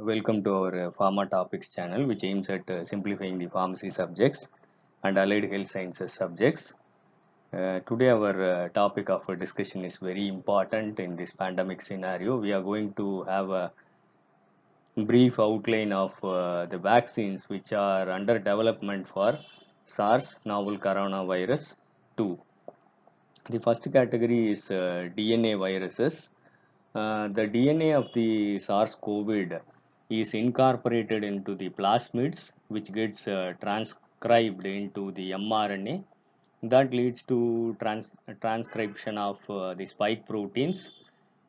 Welcome to our uh, Pharma Topics channel, which aims at uh, simplifying the pharmacy subjects and allied health sciences subjects. Uh, today, our uh, topic of discussion is very important in this pandemic scenario. We are going to have a brief outline of uh, the vaccines which are under development for SARS novel coronavirus 2. The first category is uh, DNA viruses. The DNA of the SARS COVID is incorporated into the plasmids, which gets uh, transcribed into the mRNA. That leads to trans- transcription of uh, the spike proteins,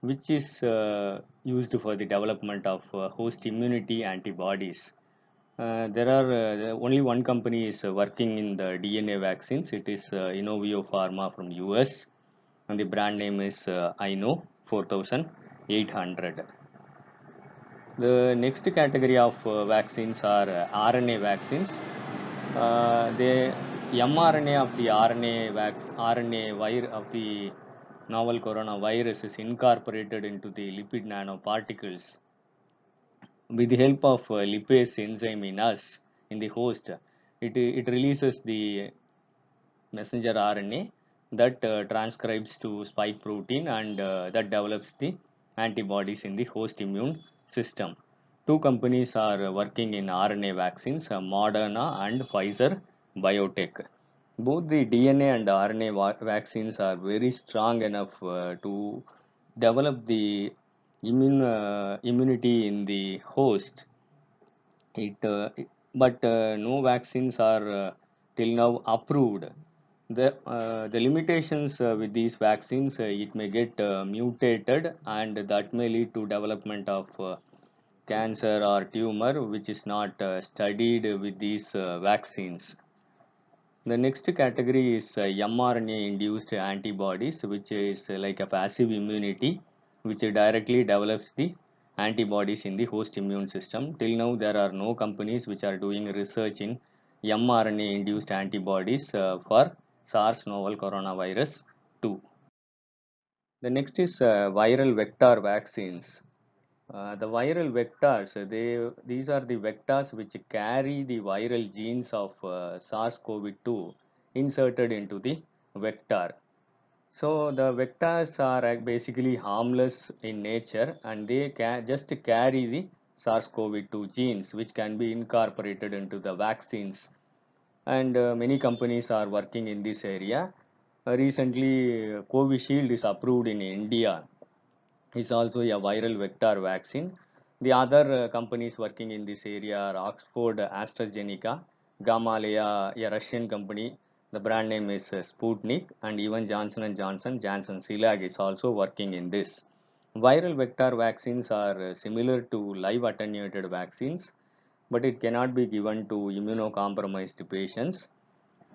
which is uh, used for the development of uh, host immunity antibodies. Uh, there are uh, only one company is working in the DNA vaccines. It is Inovio Pharma from US, and the brand name is uh, INO 4800. The next category of uh, vaccines are uh, RNA vaccines. Uh, the mRNA of the RNA vax RNA vir of the novel coronavirus is incorporated into the lipid nanoparticles with the help of lipase enzyme in us in the host it, it releases the messenger RNA that uh, transcribes to spike protein and uh, that develops the antibodies in the host immune system. Two companies are working in RNA vaccines, Moderna and Pfizer BioNTech. Both the DNA and RNA vaccines are very strong enough uh, to develop the immune uh, immunity in the host. It, uh, but uh, no vaccines are uh, till now approved. The uh, the limitations uh, with these vaccines, uh, it may get uh, mutated, and that may lead to development of uh, cancer or tumor, which is not uh, studied with these vaccines. The next category is mRNA induced antibodies, which is like a passive immunity, which directly develops the antibodies in the host immune system. Till now, there are no companies which are doing research in mRNA induced antibodies for SARS novel coronavirus 2. The next is uh, viral vector vaccines. Uh, the viral vectors, uh, they these are the vectors which carry the viral genes of uh, SARS-CoV-2 inserted into the vector. So the vectors are uh, basically harmless in nature and they just carry the SARS-CoV-2 genes which can be incorporated into the vaccines. And uh, many companies are working in this area. Uh, recently, uh, Covishield is approved in India It's also a viral vector vaccine. The other uh, companies working in this area are Oxford AstraZeneca, Gamaleya, a Russian company. The brand name is uh, Sputnik, and even Johnson Johnson, Janssen Cilag is also working in this. Viral vector vaccines are uh, similar to live attenuated vaccines, but it cannot be given to immunocompromised patients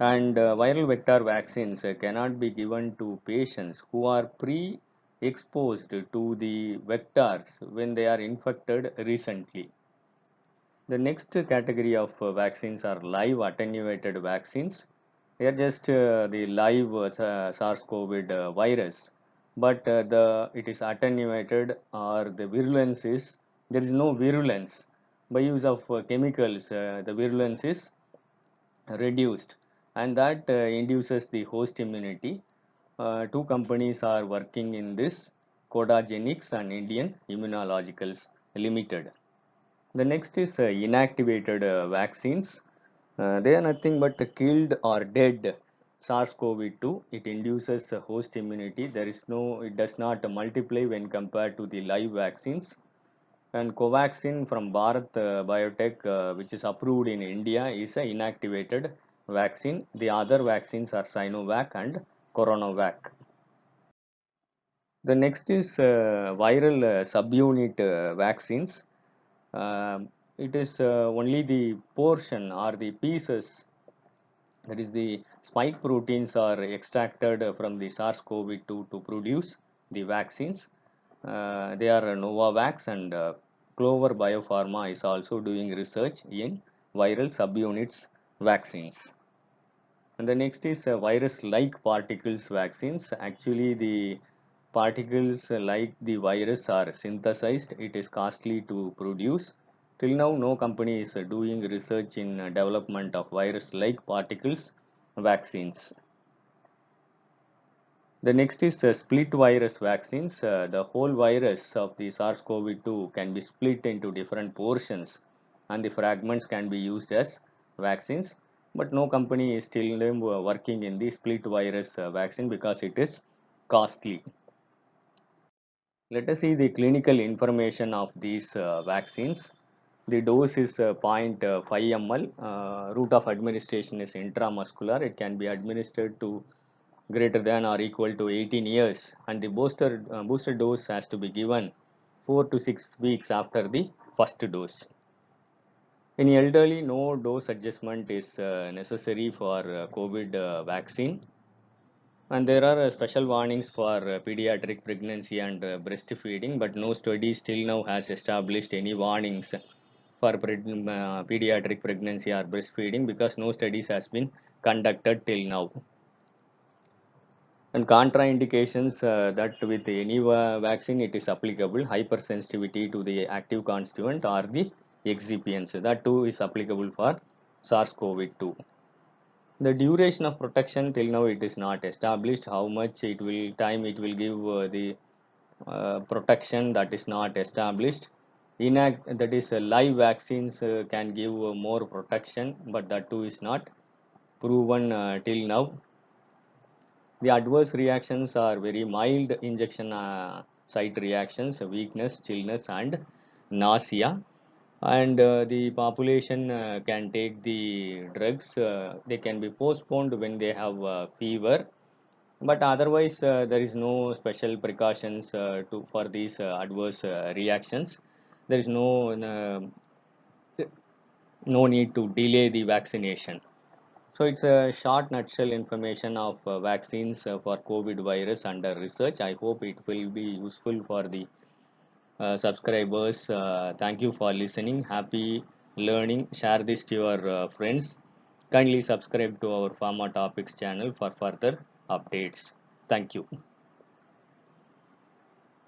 and uh, viral vector vaccines uh, cannot be given to patients who are pre exposed to the vectors when they are infected recently. The next category of uh, vaccines are live attenuated vaccines. They are just uh, the live uh, SARS-CoV uh, virus, but the it is attenuated or the virulence is there is no virulence by use of uh, chemicals. Uh, the virulence is reduced, and that uh, induces the host immunity two companies are working in this Codagenix and Indian Immunologicals Limited. The next is uh, inactivated uh, vaccines. Uh, they are nothing but killed or dead SARS-CoV-2. It induces host immunity. There is no, it does not multiply when compared to the live vaccines. And Covaxin from Bharat uh, Biotech, uh, which is approved in India, is an inactivated vaccine. The other vaccines are Sinovac and Coronavac. The next is uh, viral uh, subunit uh, vaccines. Um it is uh, only the portion or the pieces, that is the spike proteins are extracted from the SARS-CoV-2 to produce the vaccines. They are Novavax and Clover Biopharma is also doing research in viral subunits vaccines. And the next is uh, virus-like particles vaccines. Actually, the particles uh, like the virus are synthesized, it is costly to produce. Till now, no company is uh, doing research in uh, development of virus-like particles vaccines. The next is uh, split virus vaccines. Uh, the whole virus of the SARS-CoV-2 can be split into different portions and the fragments can be used as vaccines. But no company is still working in the split virus uh, vaccine because it is costly. Let us see the clinical information of these uh, vaccines. The dose is uh, 0.5 ml. route of administration is intramuscular. It can be administered to greater than or equal to 18 years and the booster uh, booster dose has to be given 4 to 6 weeks after the first dose. In elderly no dose adjustment is uh, necessary for uh, covid uh, vaccine. And there are uh, special warnings for uh, pediatric pregnancy and breastfeeding but no study still now has established any warnings for pediatric pregnancy or breastfeeding because no studies has been conducted till now and contraindications uh, that with any vaccine it is applicable. Hypersensitivity to the active constituent or the excipients. That too is applicable for SARS-CoV-2 the duration of protection till now it is not established. How much it will time it will give uh, the uh, protection that is not established. Inact that is uh, live vaccines uh, can give uh, more protection but that too is not proven uh, till now the adverse reactions are very mild injection uh, site reactions, weakness, chillness and nausea. And uh, the population uh, can take the drugs. Uh, they can be postponed when they have uh, fever. But otherwise, uh, there is no special precautions to for these adverse reactions. There is no no need to delay the vaccination. So it's a short nutshell information of uh, vaccines uh, for COVID virus under research. I hope it will be useful for the uh, subscribers. Uh, thank you for listening. Happy learning. Share this to your uh, friends. Kindly subscribe to our Pharma Topics channel for further updates. Thank you.